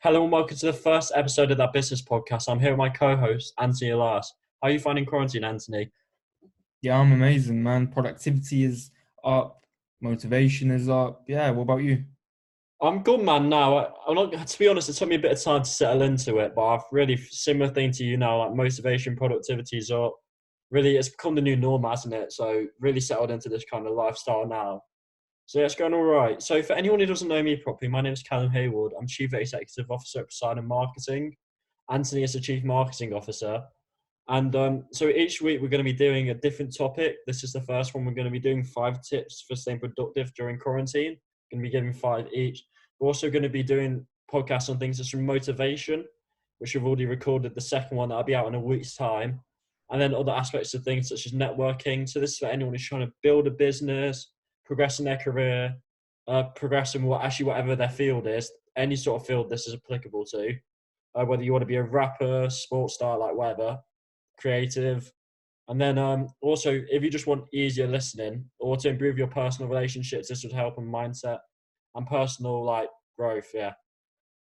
Hello and welcome to the first episode of that business podcast. I'm here with my co-host Anthony Elias. How are you finding quarantine, Anthony? Yeah, I'm amazing, man. Productivity is up, motivation is up. Yeah, what about you? I'm good, man. Now, I- I'm not. To be honest, it took me a bit of time to settle into it, but I've really similar thing to you now. Like motivation, productivity is up. Really, it's become the new norm, hasn't it? So really settled into this kind of lifestyle now. So it's going all right. So for anyone who doesn't know me properly, my name is Callum Hayward. I'm Chief Executive Officer at Poseidon Marketing. Anthony is the Chief Marketing Officer. And um, so each week we're going to be doing a different topic. This is the first one. We're going to be doing five tips for staying productive during quarantine. Going to be giving five each. We're also going to be doing podcasts on things such as motivation, which we've already recorded the second one that'll be out in a week's time. And then other aspects of things such as networking. So this is for anyone who's trying to build a business, progress in their career, uh, progress in what actually whatever their field is. Any sort of field this is applicable to. Uh, whether you want to be a rapper, sports star, like whatever, creative. And then um, also, if you just want easier listening or to improve your personal relationships, this would help in mindset and personal like growth. Yeah.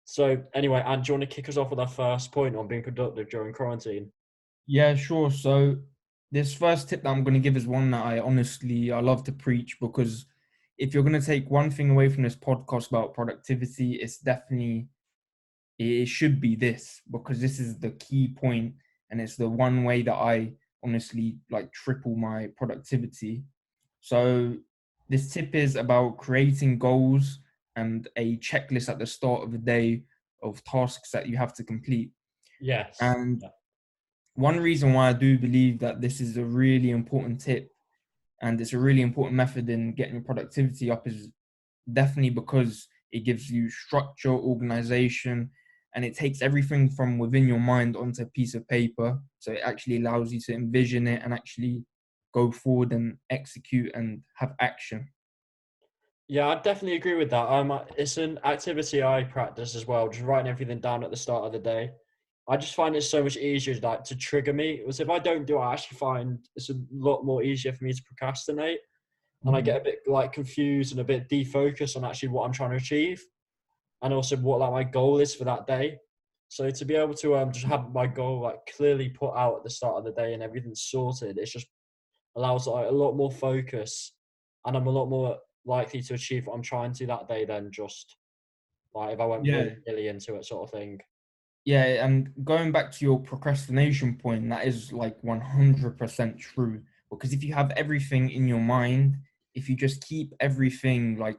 So anyway, and do you want to kick us off with our first point on being productive during quarantine? Yeah, sure. So this first tip that I'm going to give is one that I honestly I love to preach because if you're going to take one thing away from this podcast about productivity, it's definitely it should be this because this is the key point and it's the one way that I honestly like triple my productivity. So this tip is about creating goals and a checklist at the start of the day of tasks that you have to complete. Yes. And Yeah. One reason why I do believe that this is a really important tip and it's a really important method in getting your productivity up is definitely because it gives you structure, organization, and it takes everything from within your mind onto a piece of paper. So it actually allows you to envision it and actually go forward and execute and have action. Yeah, I definitely agree with that. Um, it's an activity I practice as well, just writing everything down at the start of the day. I just find it so much easier, like to trigger me. Because if I don't do it, I actually find it's a lot more easier for me to procrastinate, and I get a bit like confused and a bit defocused on actually what I'm trying to achieve, and also what like my goal is for that day. So to be able to um just have my goal like clearly put out at the start of the day and everything sorted, it's just allows like a lot more focus, and I'm a lot more likely to achieve what I'm trying to that day than just like if I went Yeah. willy into it sort of thing. Yeah, and going back to your procrastination point, that is like 100% true. Because if you have everything in your mind, if you just keep everything like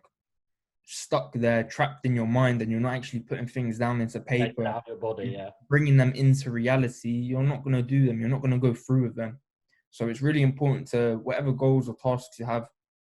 stuck there, trapped in your mind, and you're not actually putting things down into paper, out your body, yeah. bringing them into reality, you're not going to do them. You're not going to go through with them. So it's really important to whatever goals or tasks you have,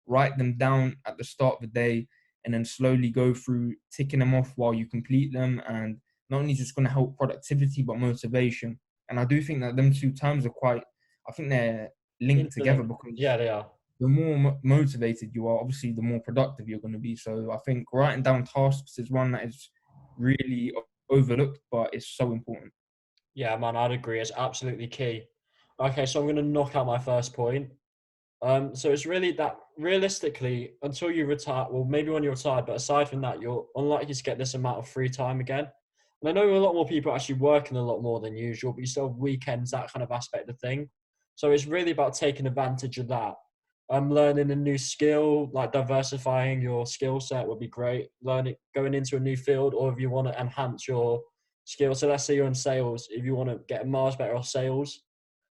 write them down at the start of the day and then slowly go through ticking them off while you complete them. And not only just going to help productivity, but motivation. And I do think that them two terms are quite, I think they're linked together because Yeah, they are. the more mo- motivated you are, obviously, the more productive you're going to be. So I think writing down tasks is one that is really overlooked, but it's so important. Yeah, man, I'd agree. It's absolutely key. Okay, so I'm going to knock out my first point. Um, so it's really that realistically, until you retire, well, maybe when you're retired, but aside from that, you're unlikely to get this amount of free time again. And I know a lot more people are actually working a lot more than usual, but you still have weekends, that kind of aspect of thing. So it's really about taking advantage of that. Um, learning a new skill, like diversifying your skill set would be great. Learning, going into a new field, or if you want to enhance your skill. So let's say you're in sales. If you want to get a miles better off sales,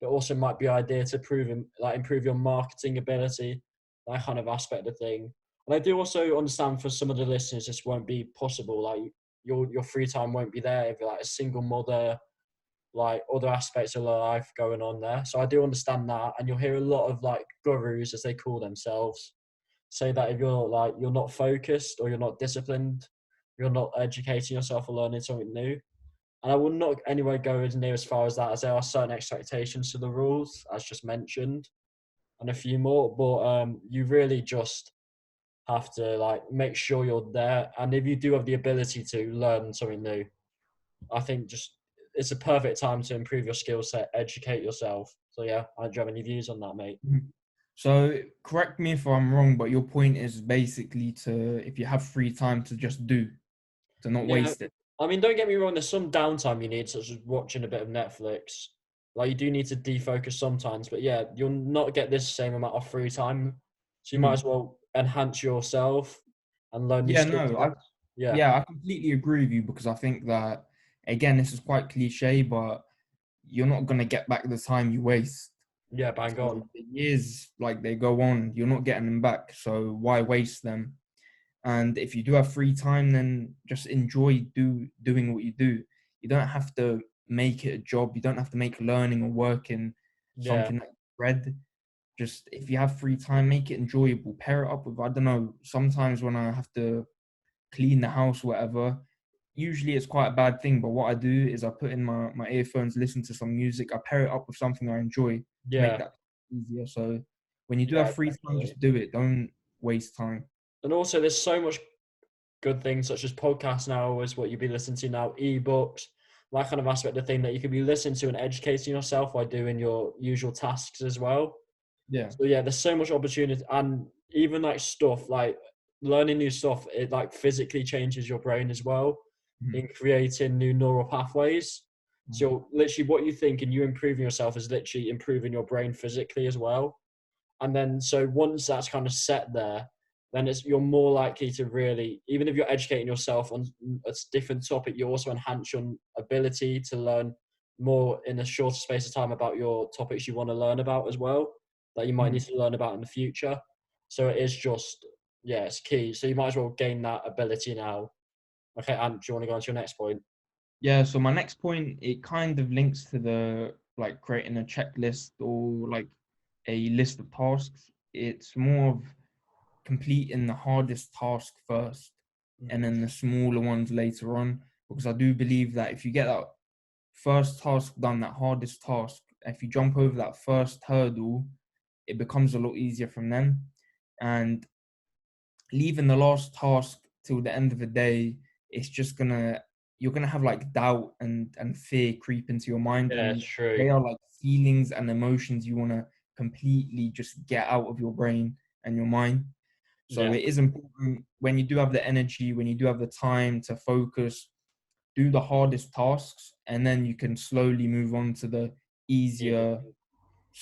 it also might be idea to prove like improve your marketing ability, that kind of aspect of thing. And I do also understand for some of the listeners this won't be possible. Like your your free time won't be there if you're like a single mother, like other aspects of life going on there. So I do understand that, and you'll hear a lot of like gurus as they call themselves say that if you're like you're not focused or you're not disciplined, you're not educating yourself or learning something new. And I will not anyway go as near as far as that, as there are certain expectations to the rules, as just mentioned, and a few more. But um, you really just have to like make sure you're there, and if you do have the ability to learn something new, I think just it's a perfect time to improve your skill set, educate yourself. So yeah, I do you have any views on that, mate? So correct me if I'm wrong, but your point is basically to if you have free time to just do, to not Yeah. waste it. I mean, don't get me wrong. There's some downtime you need, such as watching a bit of Netflix. Like you do need to defocus sometimes, but yeah, you'll not get this same amount of free time. So you might Mm. as well enhance yourself and learn. Yeah, no, I, yeah, yeah, I completely agree with you because I think that again, this is quite cliche, but you're not gonna get back the time you waste. yeah, bang on. the years like they go on, you're not getting them back. So why waste them? And if you do have free time, then just enjoy do doing what you do. You don't have to make it a job. You don't have to make learning or working Yeah, something that you read. Just if you have free time, make it enjoyable. Pair it up with I don't know. Sometimes when I have to clean the house, or whatever, usually it's quite a bad thing. But what I do is I put in my my earphones, listen to some music. I pair it up with something I enjoy yeah. make that easier. So when you do Yeah, have free time, just do it. Don't waste time. And also, there's so much good things such as podcasts now, is what you'd be listening to now, ebooks, that kind of aspect of thing that you could be listening to and educating yourself while doing your usual tasks as well. Yeah. So yeah, there's so much opportunity, and even like stuff like learning new stuff, it like physically changes your brain as well Mhm. in creating new neural pathways. So literally, what you think and you improving yourself is literally improving your brain physically as well. And then, so once that's kind of set there, then it's you're more likely to really, even if you're educating yourself on a different topic, you also enhance your ability to learn more in a shorter space of time about your topics you want to learn about as well, that you might Mhm. need to learn about in the future. So it is just, yeah, it's key. So you might as well gain that ability now. Okay, and do you want to go on to your next point? Yeah, so my next point it kind of links to the like creating a checklist or like a list of tasks. It's more of completing the hardest task first and then the smaller ones later on because I do believe that if you get that first task done, that hardest task, if you jump over that first hurdle, it becomes a lot easier from them. And leaving the last task till the end of the day, it's just gonna you're gonna have like doubt and and fear creep into your mind. Yeah, and it's true. they are like feelings and emotions you want to completely just get out of your brain and your mind. So Yeah. it is important when you do have the energy, when you do have the time to focus, do the hardest tasks, and then you can slowly move on to the easier,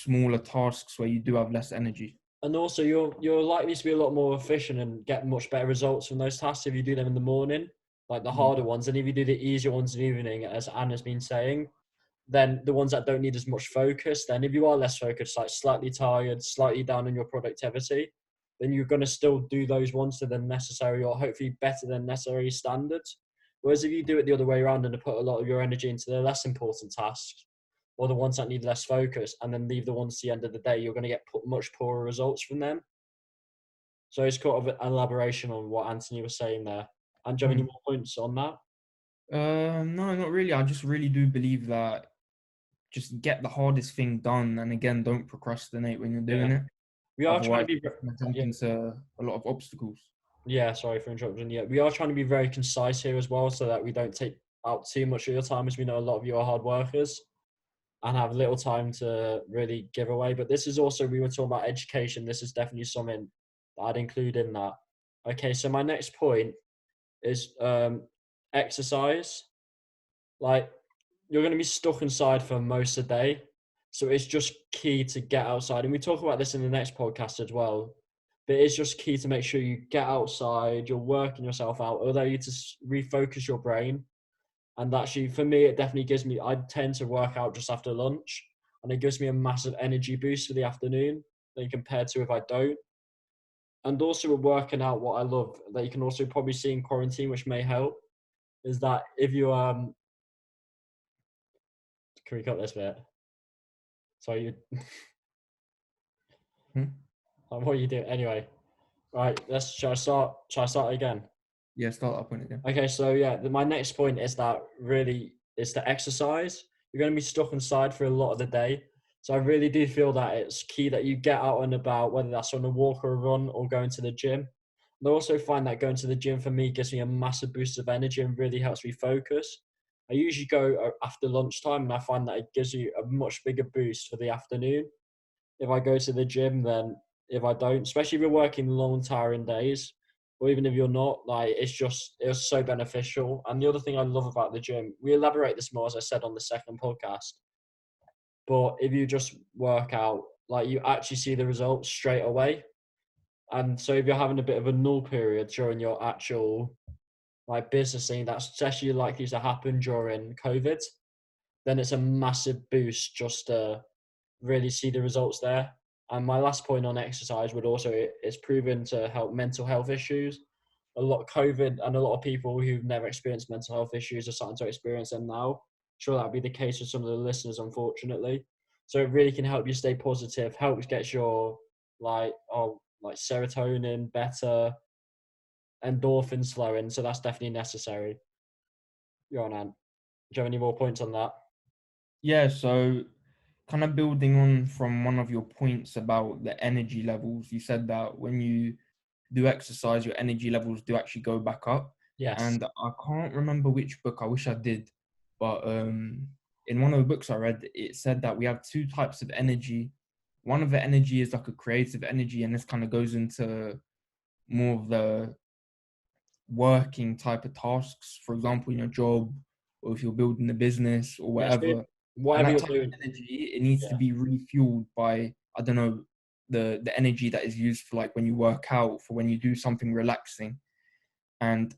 smaller tasks where you do have less energy. and also you're you're likely to be a lot more efficient and get much better results from those tasks if you do them in the morning, like the Mm. harder ones, and if you do the easier ones in the evening, as Anna's been saying, then the ones that don't need as much focus, then if you are less focused, like slightly tired, slightly down in your productivity, then you're going to still do those ones to the necessary or hopefully better than necessary standards. Whereas if you do it the other way around and put a lot of your energy into the less important tasks, or the ones that need less focus, and then leave the ones to the end of the day, you're going to get much poorer results from them. So it's kind of an elaboration on what Anthony was saying there. And do you have any Mm. more points on that? Uh, no, not really. I just really do believe that just get the hardest thing done, and again, don't procrastinate when you're doing it. We are trying to be. jump yeah. into a lot of obstacles. Yeah, sorry for interrupting. Yeah, we are trying to be very concise here as well, so that we don't take out too much of your time, as we know a lot of you are hard workers and have little time to really give away. But this is also we were talking about education. This is definitely something that I'd include in that. Okay, so my next point is um, exercise. Like you're going to be stuck inside for most of the day, so it's just key to get outside. And we talk about this in the next podcast as well but it's just key to make sure you get outside, you're working yourself out, although you to refocus your brain. And actually, for me, it definitely gives me, I tend to work out just after lunch, and it gives me a massive energy boost for the afternoon than compared to if I don't. And also, with working out, what I love that you can also probably see in quarantine, which may help, is that if you, um, can we cut this bit? Sorry, you. Hmm? What are you doing? Anyway, right. Let's. Shall I start? Shall I start again? Yeah, start that point again. Okay, so yeah, the, my next point is that really is the exercise. You're going to be stuck inside for a lot of the day, so I really do feel that it's key that you get out and about, whether that's on a walk or a run or going to the gym. I also find that going to the gym for me gives me a massive boost of energy and really helps me focus. I usually go uh, after lunchtime, and I find that it gives you a much bigger boost for the afternoon. If I go to the gym, then if I don't, especially if you're working long, tiring days, or even if you're not, like it's just it's so beneficial. And the other thing I love about the gym, we elaborate this more as I said on the second podcast. But if you just work out, like you actually see the results straight away. And so if you're having a bit of a null period during your actual like business thing, that's especially likely to happen during COVID, then it's a massive boost just to really see the results there. And my last point on exercise would also it's proven to help mental health issues. A lot of COVID and a lot of people who've never experienced mental health issues are starting to experience them now. Sure, that'd be the case with some of the listeners, unfortunately. So it really can help you stay positive, helps get your like oh like serotonin better, endorphins flowing. So that's definitely necessary. You're on, Ant. Do you have any more points on that? Yeah, so kind of building on from one of your points about the energy levels, you said that when you do exercise, your energy levels do actually go back up. Yes. And I can't remember which book, I wish I did, but um, in one of the books I read, it said that we have two types of energy. One of the energy is like a creative energy, and this kind of goes into more of the working type of tasks. For example, in your job, or if you're building a business or whatever whatever you're doing, energy it needs yeah. to be refueled by I don't know the the energy that is used for like when you work out, for when you do something relaxing, and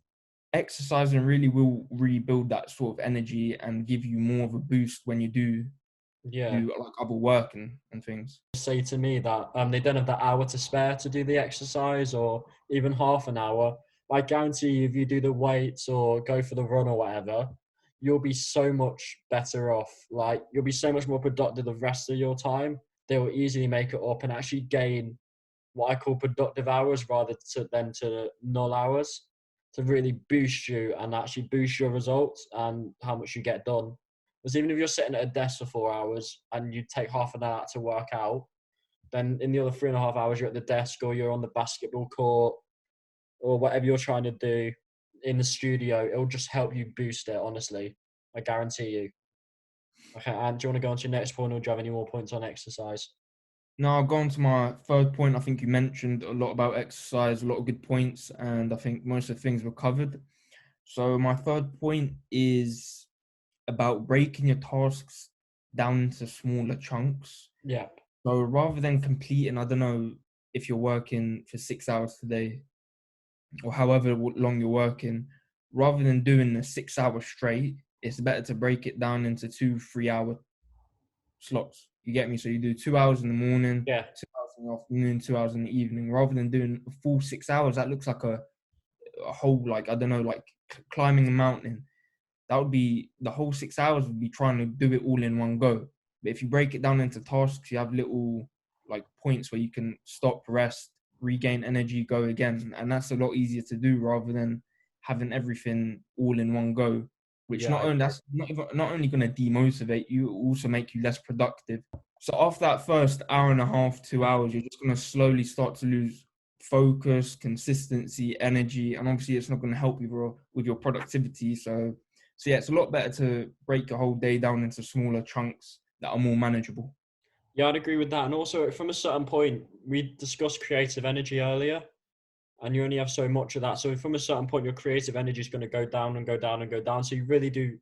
exercising really will rebuild that sort of energy and give you more of a boost when you do yeah. do like other work and, and things. Say to me that um they don't have that hour to spare to do the exercise or even half an hour. I guarantee you if you do the weights or go for the run or whatever you'll be so much better off. Like you'll be so much more productive the rest of your time. They will easily make it up and actually gain what I call productive hours rather to, than to null hours to really boost you and actually boost your results and how much you get done. Because even if you're sitting at a desk for four hours and you take half an hour to work out, then in the other three and a half hours you're at the desk or you're on the basketball court or whatever you're trying to do in the studio, it'll just help you boost it. Honestly, I guarantee you. Okay, and do you want to go on to your next point, or do you have any more points on exercise? No, I'll go on to my third point. I think you mentioned a lot about exercise, a lot of good points, and I think most of the things were covered. So my third point is about breaking your tasks down into smaller chunks. Yeah. So rather than completing, I don't know if you're working for six hours today, or however long you're working, rather than doing the six hours straight, it's better to break it down into two, three hour slots. You get me? So you do two hours in the morning, yeah, two hours in the afternoon, two hours in the evening, rather than doing a full six hours. That looks like a, a whole, like, I don't know, like climbing a mountain. That would be the whole six hours would be trying to do it all in one go. But if you break it down into tasks, you have little like points where you can stop, rest, regain energy, go again. And that's a lot easier to do rather than having everything all in one go, which yeah, not only that's not, even, not only going to demotivate you, also make you less productive. So after that first hour and a half, two hours, you're just going to slowly start to lose focus, consistency, energy, and obviously it's not going to help you with your, with your productivity. So, so yeah, it's a lot better to break your whole day down into smaller chunks that are more manageable. Yeah, I'd agree with that. And also, from a certain point, we discussed creative energy earlier, and you only have so much of that. So, from a certain point, your creative energy is going to go down and go down and go down. So, you really do,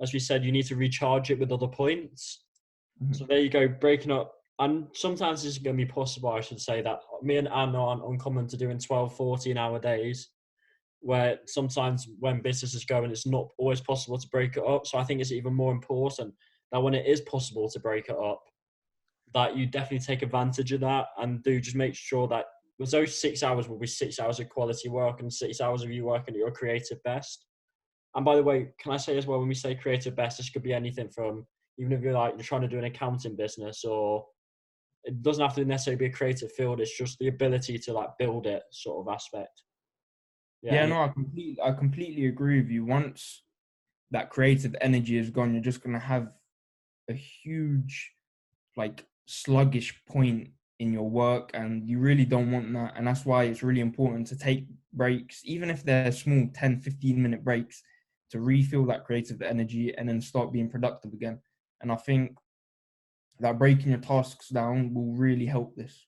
as we said, you need to recharge it with other points. Mm-hmm. So, there you go, breaking up. And sometimes it's going to be possible, I should say, that me and Ant aren't uncommon to doing 12, 14 hour days, where sometimes when business is going, it's not always possible to break it up. So, I think it's even more important that when it is possible to break it up, that you definitely take advantage of that and do just make sure that those six hours will be six hours of quality work and six hours of you working at your creative best. And by the way, can I say as well, when we say creative best, this could be anything from even if you're like you're trying to do an accounting business or it doesn't have to necessarily be a creative field. It's just the ability to like build it sort of aspect. Yeah, yeah no, I completely, I completely agree with you. Once that creative energy is gone, you're just gonna have a huge like sluggish point in your work and you really don't want that and that's why it's really important to take breaks even if they're small 10 15 minute breaks to refill that creative energy and then start being productive again and i think that breaking your tasks down will really help this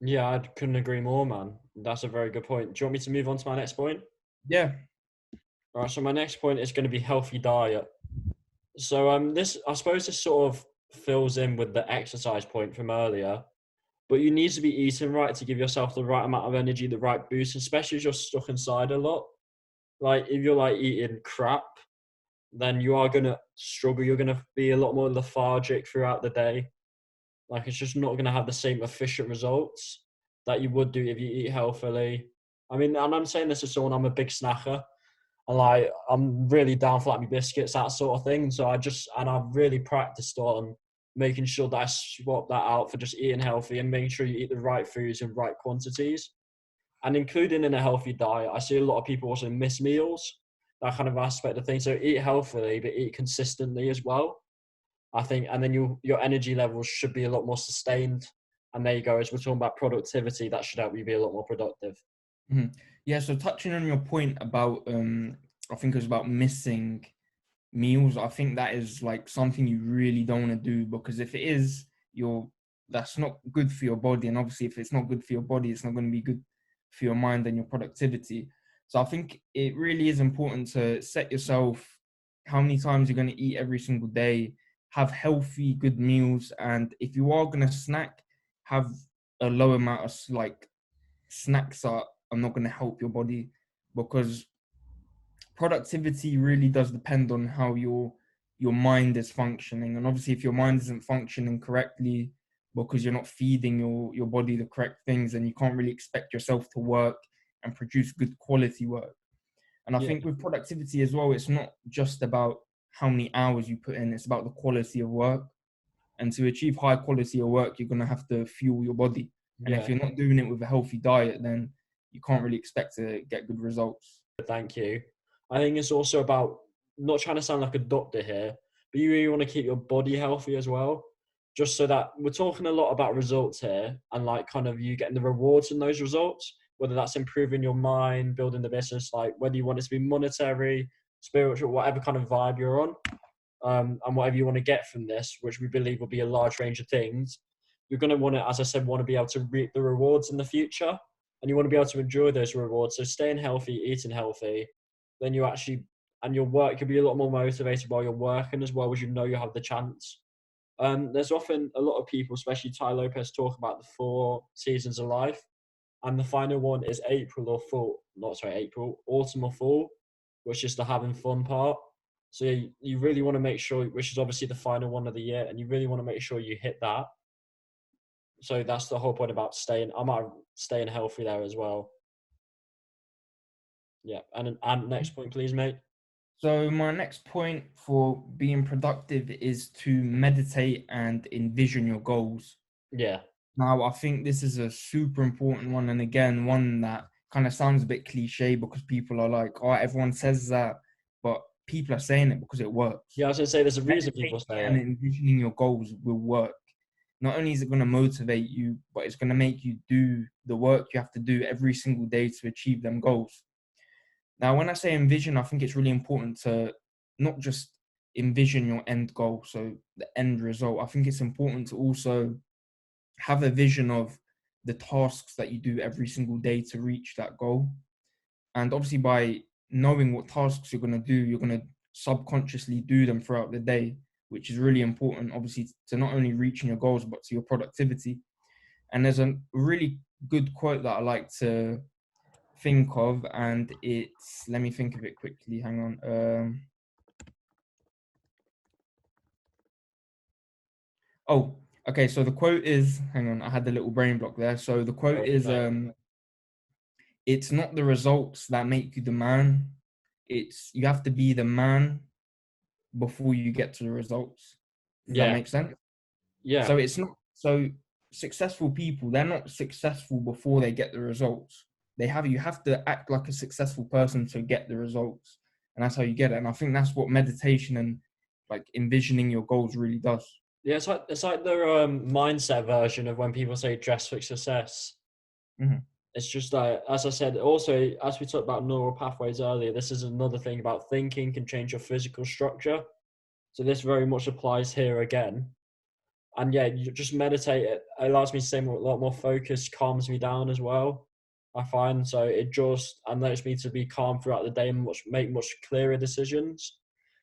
Yeah, I couldn't agree more, man. That's a very good point. Do you want me to move on to my next point? Yeah. All right. So my next point is going to be healthy diet. So um, this I suppose this sort of fills in with the exercise point from earlier, but you need to be eating right to give yourself the right amount of energy, the right boost, especially if you're stuck inside a lot. Like if you're like eating crap, then you are gonna struggle. You're gonna be a lot more lethargic throughout the day. Like it's just not to have the same efficient results that you would do if you eat healthily. I mean, and I'm saying this as someone I'm a big snacker, and like I'm really down for like my biscuits, that sort of thing. So I just and I've really practiced on making sure that I swap that out for just eating healthy and making sure you eat the right foods in right quantities. And including in a healthy diet, I see a lot of people also miss meals, that kind of aspect of things. So eat healthily, but eat consistently as well. I think, and then you, your energy levels should be a lot more sustained. And there you go. As we're talking about productivity, that should help you be a lot more productive. Mm-hmm. Yeah. So touching on your point about, um, I think it was about missing meals. I think that is like something you really don't want to do because if it is, you're that's not good for your body. And obviously, if it's not good for your body, it's not going to be good for your mind and your productivity. So I think it really is important to set yourself how many times you're going to eat every single day have healthy, good meals, and if you are gonna snack, have a low amount of like snacks are are not gonna help your body because productivity really does depend on how your your mind is functioning and obviously if your mind isn't functioning correctly because you're not feeding your your body the correct things and you can't really expect yourself to work and produce good quality work and i yeah. think with productivity as well it's not just about how many hours you put in. It's about the quality of work. And to achieve high quality of work, you're going to have to fuel your body. And yeah. if you're not doing it with a healthy diet, then you can't really expect to get good results. Thank you. I think it's also about not trying to sound like a doctor here, but you really want to keep your body healthy as well. Just so that we're talking a lot about results here and like kind of you getting the rewards in those results, whether that's improving your mind, building the business, like whether you want it to be monetary, spiritual, whatever kind of vibe you're on, um, and whatever you want to get from this, which we believe will be a large range of things, you're going to want to, as I said, want to be able to reap the rewards in the future, and you want to be able to enjoy those rewards. So staying healthy, eating healthy, then you actually and your work could be a lot more motivated while you're working as well as you know you have the chance. Um, there's often a lot of people, especially Tai Lopez, talk about the four seasons of life, and the final one is April or fall. Not sorry, April, autumn or fall which is the having fun part. So you, you really want to make sure, which is obviously the final one of the year, and you really want to make sure you hit that. So that's the whole point about staying. I'm staying healthy there as well. Yeah, and and next point, please, mate. So my next point for being productive is to meditate and envision your goals. Yeah. Now I think this is a super important one, and again, one that kind of sounds a bit cliche because people are like, oh, everyone says that, but people are saying it because it works. Yeah, I was gonna say there's a reason people say it. And envisioning your goals will work. Not only is it going to motivate you, but it's going to make you do the work you have to do every single day to achieve them goals. Now, when I say envision, I think it's really important to not just envision your end goal, so the end result. I think it's important to also have a vision of the tasks that you do every single day to reach that goal. And obviously, by knowing what tasks you're going to do, you're going to subconsciously do them throughout the day, which is really important, obviously, to not only reaching your goals, but to your productivity. And there's a really good quote that I like to think of, and it's let me think of it quickly. Hang on. Um, oh, Okay, so the quote is hang on, I had the little brain block there. So the quote is um it's not the results that make you the man. It's you have to be the man before you get to the results. Does yeah. that make sense? Yeah. So it's not so successful people, they're not successful before they get the results. They have you have to act like a successful person to get the results. And that's how you get it. And I think that's what meditation and like envisioning your goals really does. Yeah, it's like it's like the um, mindset version of when people say dress for success. Mm-hmm. It's just like, as I said, also as we talked about neural pathways earlier, this is another thing about thinking can change your physical structure. So this very much applies here again. and yeah, you just meditate. It allows me to stay a lot more focused, calms me down as well. I find so it just allows me to be calm throughout the day and much make much clearer decisions.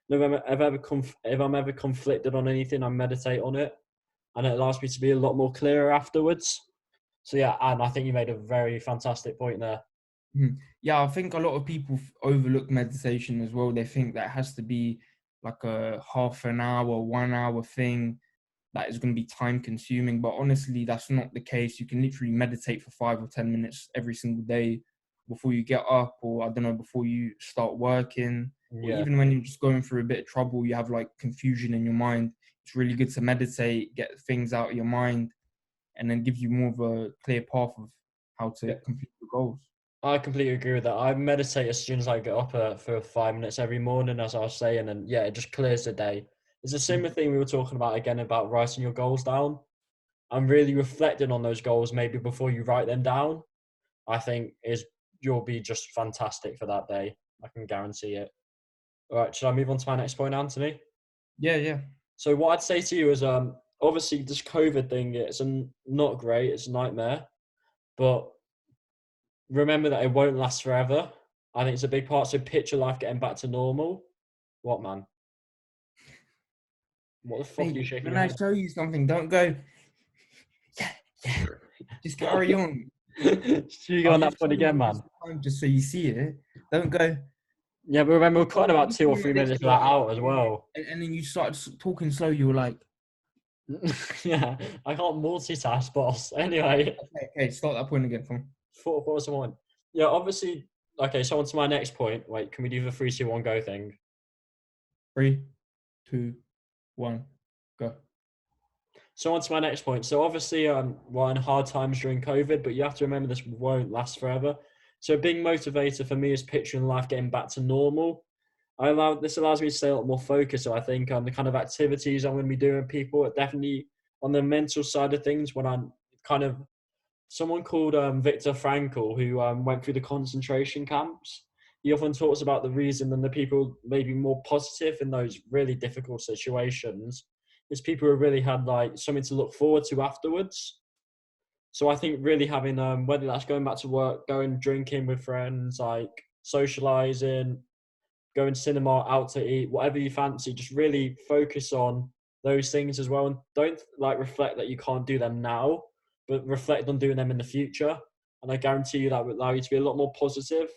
If I'm, ever conf, if I'm ever conflicted on anything, I meditate on it, and it allows me to be a lot more clearer afterwards. So yeah, and I think you made a very fantastic point there. Mm-hmm. Yeah, I think a lot of people overlook meditation as well. They think that has to be like a half an hour, one hour thing that is going to be time consuming. But honestly, that's not the case. You can literally meditate for five or 10 minutes every single day before you get up, or I don't know, before you start working, yeah. or even when you're just going through a bit of trouble, you have like confusion in your mind. It's really good to meditate, get things out of your mind, and then give you more of a clear path of how to yeah. complete your goals. I completely agree with that. I meditate as soon as I get up uh, for five minutes every morning, as I was saying, and yeah, it just clears the day. It's a similar thing we were talking about again about writing your goals down. I'm really reflecting on those goals maybe before you write them down. I think is you'll be just fantastic for that day. I can guarantee it. All right, should I move on to my next point, Anthony? Yeah, yeah. So what I'd say to you is, um, obviously this COVID thing, it's a, not great. It's a nightmare, but remember that it won't last forever. I think it's a big part. So picture life getting back to normal. What man? What the fuck hey, are you shaking? When I show you something, don't go. Yeah, yeah. Just carry on. You go on that point again, man? Just so you see it. Don't go. Yeah, but remember we're cutting about two or three minutes of that out as well. And, and then you start talking slow. You were like, yeah, I can't multitask, boss. Anyway. Okay, okay, start that point again. Come. What, what was the one? Yeah, obviously. Okay, so on to my next point. Wait, can we do the three, two, one, go thing? Three, two, one, go. So on to my next point. So obviously, um, we're in hard times during COVID, but you have to remember this won't last forever. So a big motivator for me is picturing life getting back to normal. I allow this allows me to stay a lot more focused. So I think on um, the kind of activities I'm going to be doing with people, definitely on the mental side of things. When I'm kind of someone called um, Viktor Frankl, who um, went through the concentration camps, he often talks about the reason and the people maybe more positive in those really difficult situations is people who really had like something to look forward to afterwards. So I think really having um whether that's going back to work, going drinking with friends, like socializing, going cinema, out to eat, whatever you fancy, just really focus on those things as well and don't like reflect that you can't do them now, but reflect on doing them in the future. And I guarantee you that will allow you to be a lot more positive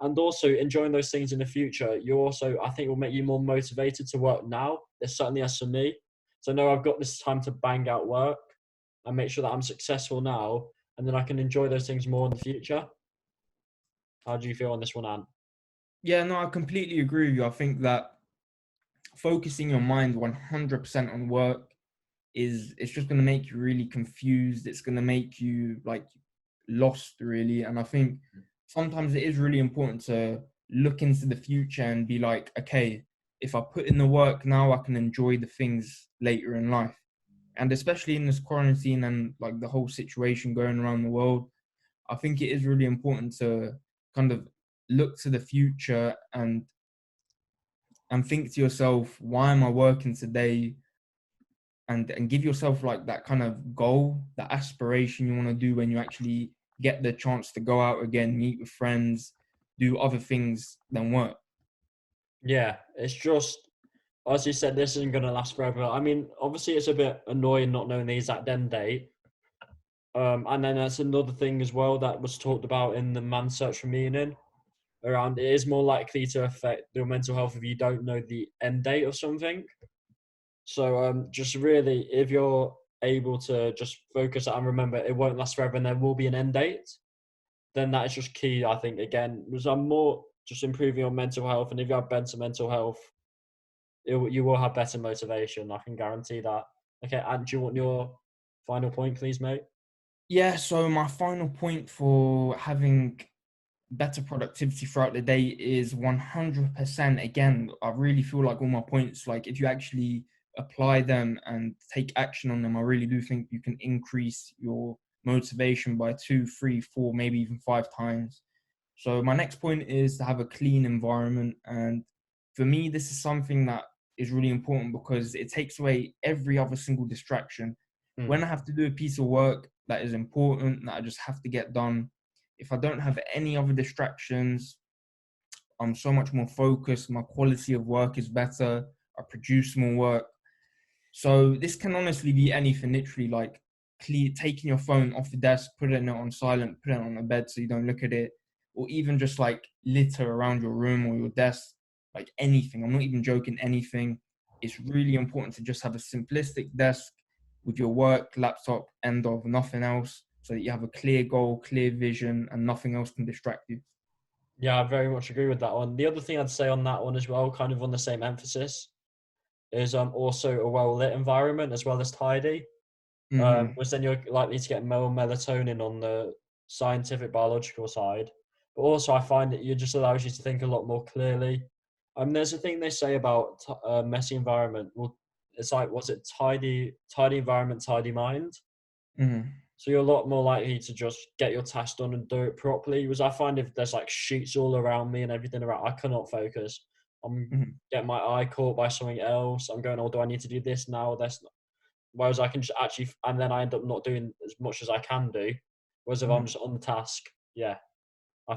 and also enjoying those things in the future you also i think will make you more motivated to work now. It certainly has for me so now i've got this time to bang out work and make sure that i'm successful now and then i can enjoy those things more in the future. How do you feel on this one ant? Yeah no i completely agree with you. I think that focusing your mind 100% on work is it's just going to make you really confused. It's going to make you like lost really. And i think mm sometimes it is really important to look into the future and be like, okay, if I put in the work now, I can enjoy the things later in life. And especially in this quarantine and like the whole situation going around the world, I think it is really important to kind of look to the future and and think to yourself, why am I working today? And and give yourself like that kind of goal, that aspiration you want to do when you actually get the chance to go out again, meet with friends, do other things than work. Yeah, it's just as you said, this isn't going to last forever. I mean, obviously, it's a bit annoying not knowing the exact end date. Um, and then that's another thing as well that was talked about in the Man Search for Meaning. Around it is more likely to affect your mental health if you don't know the end date of something. So, um, just really, if you're able to just focus and remember it won't last forever and there will be an end date, then that is just key, I think, again, because I'm more just improving your mental health. And if you have better mental health, it, you will have better motivation. I can guarantee that. Okay, and do you want your final point, please, mate? Yeah, so my final point for having better productivity throughout the day is 100% again i really feel like all my points like if you actually apply them and take action on them, I really do think you can increase your motivation by two, three, four, maybe even five times. So my next point is to have a clean environment. And for me, this is something that is really important because it takes away every other single distraction. Mm. When I have to do a piece of work that is important that I just have to get done, if I don't have any other distractions, I'm so much more focused. My quality of work is better. I produce more work. So this can honestly be anything, literally like clear, taking your phone off the desk, putting it on silent, putting it on the bed so you don't look at it, or even just like litter around your room or your desk, like anything. I'm not even joking, anything. It's really important to just have a simplistic desk with your work, laptop, end of nothing else, so that you have a clear goal, clear vision, and nothing else can distract you. Yeah, I very much agree with that one. The other thing I'd say on that one as well, kind of on the same emphasis, is um also a well lit environment as well as tidy. Um, Mhm. which then you're likely to get more melatonin on the scientific biological side. But also, I find that it just allows you to think a lot more clearly. Um, there's a thing they say about t- uh, messy environment. Well, it's like, was it tidy, tidy environment, tidy mind? Mhm. So you're a lot more likely to just get your task done and do it properly. Because I find if there's like sheets all around me and everything around, I cannot focus. I'm Mhm. getting my eye caught by something else. I'm going, oh, do I need to do this now? This. Whereas I can just actually, and then I end up not doing as much as I can do. Whereas if I'm Mhm. just on the task, yeah,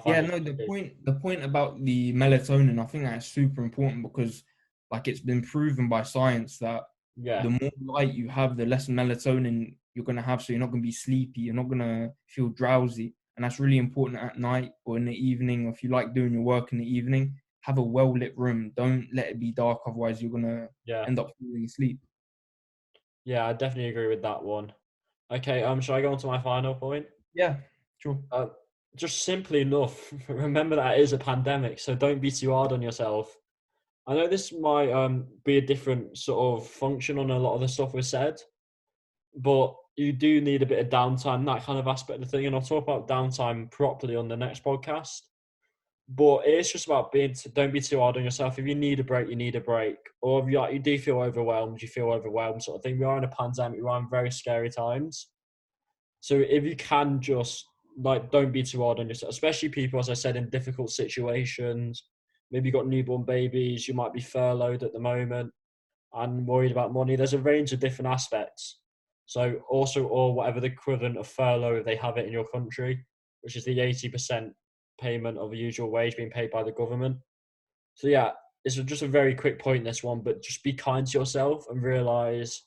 Yeah, no, the point the point about the melatonin, I think that's super important because like it's been proven by science that yeah, the more light you have, the less melatonin you're gonna have. So you're not gonna be sleepy, you're not gonna feel drowsy. And that's really important at night or in the evening, or if you like doing your work in the evening, have a well lit room. Don't let it be dark, otherwise you're gonna yeah, end up falling asleep. yeah. I definitely agree with that one. Okay, um, should I go on to my final point? Yeah, sure. Uh, just simply enough, remember that it is a pandemic, so don't be too hard on yourself. I know this might um be a different sort of function on a lot of the stuff we said, but you do need a bit of downtime, that kind of aspect of the thing. And I'll talk about downtime properly on the next podcast. But it's just about being. Don't be too hard on yourself. If you need a break, you need a break. Or if you like, you do feel overwhelmed, you feel overwhelmed, sort of thing. We are in a pandemic. We are in very scary times. So if you can just like, don't be too hard on yourself, especially people, as I said, in difficult situations. Maybe you got newborn babies. You might be furloughed at the moment and worried about money. There's a range of different aspects. So also, or whatever the equivalent of furlough if they have it in your country, which is the eighty percent payment of a usual wage being paid by the government. So yeah, it's just a very quick point this one, but just be kind to yourself and realize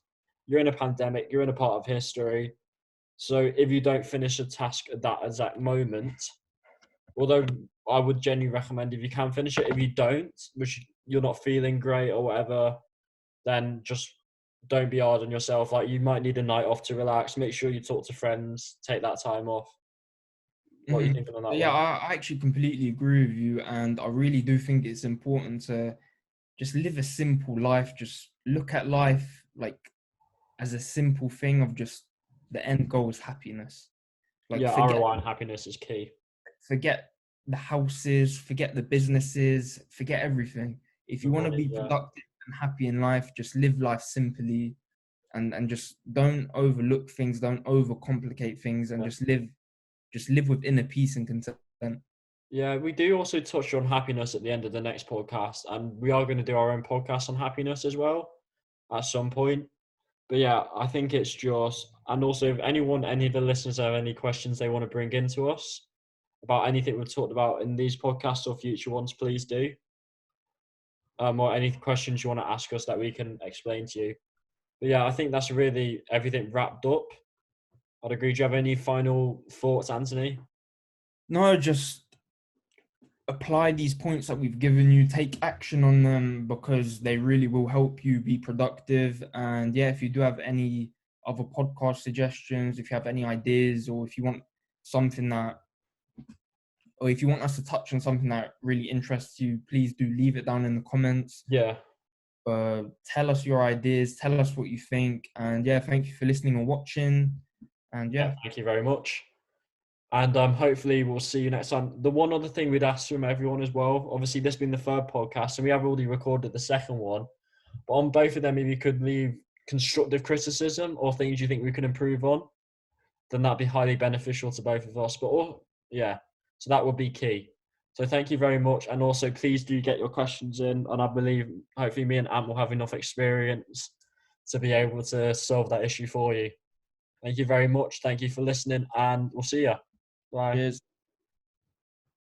you're in a pandemic, you're in a part of history. So if you don't finish a task at that exact moment, although I would genuinely recommend if you can finish it, if you don't, which you're not feeling great or whatever, then just don't be hard on yourself. Like you might need a night off to relax. Make sure you talk to friends. Take that time off. What are you Mhm. thinking on that? Yeah? I, I actually completely agree with you, and I really do think it's important to just live a simple life. Just look at life like as a simple thing of just the end goal is happiness. Like yeah, forget, ROI and happiness is key. forget the houses, forget the businesses, forget everything. If you want to be productive and happy in life, just live life simply, and and just don't overlook things, don't overcomplicate things, and Yeah. just live, just live with inner peace and content. Yeah, we do also touch on happiness at the end of the next podcast, and we are going to do our own podcast on happiness as well at some point. But yeah, I think it's just, and also if anyone, any of the listeners have any questions they want to bring into us about anything we've talked about in these podcasts or future ones, please do. Um, or any questions you want to ask us that we can explain to you. But yeah, I think that's really everything wrapped up. I'd agree. Do you have any final thoughts, Anthony? No, just apply these points that we've given you, take action on them because they really will help you be productive. And yeah, if you do have any other podcast suggestions, if you have any ideas, or if you want something that, or if you want us to touch on something that really interests you, please do leave it down in the comments. Yeah. Uh, tell us your ideas, tell us what you think. And yeah, thank you for listening and watching. And yeah. yeah thank you very much. And um, hopefully we'll see you next time. The one other thing we'd ask from everyone as well, obviously this being the third podcast, and we have already recorded the second one. But on both of them, if you could leave constructive criticism or things you think we can improve on, then that'd be highly beneficial to both of us. But oh, yeah, so that would be key. So thank you very much, and also please do get your questions in, and I believe hopefully me and Ant will have enough experience to be able to solve that issue for you. Thank you very much. Thank you for listening, and we'll see you. Bye. Cheers.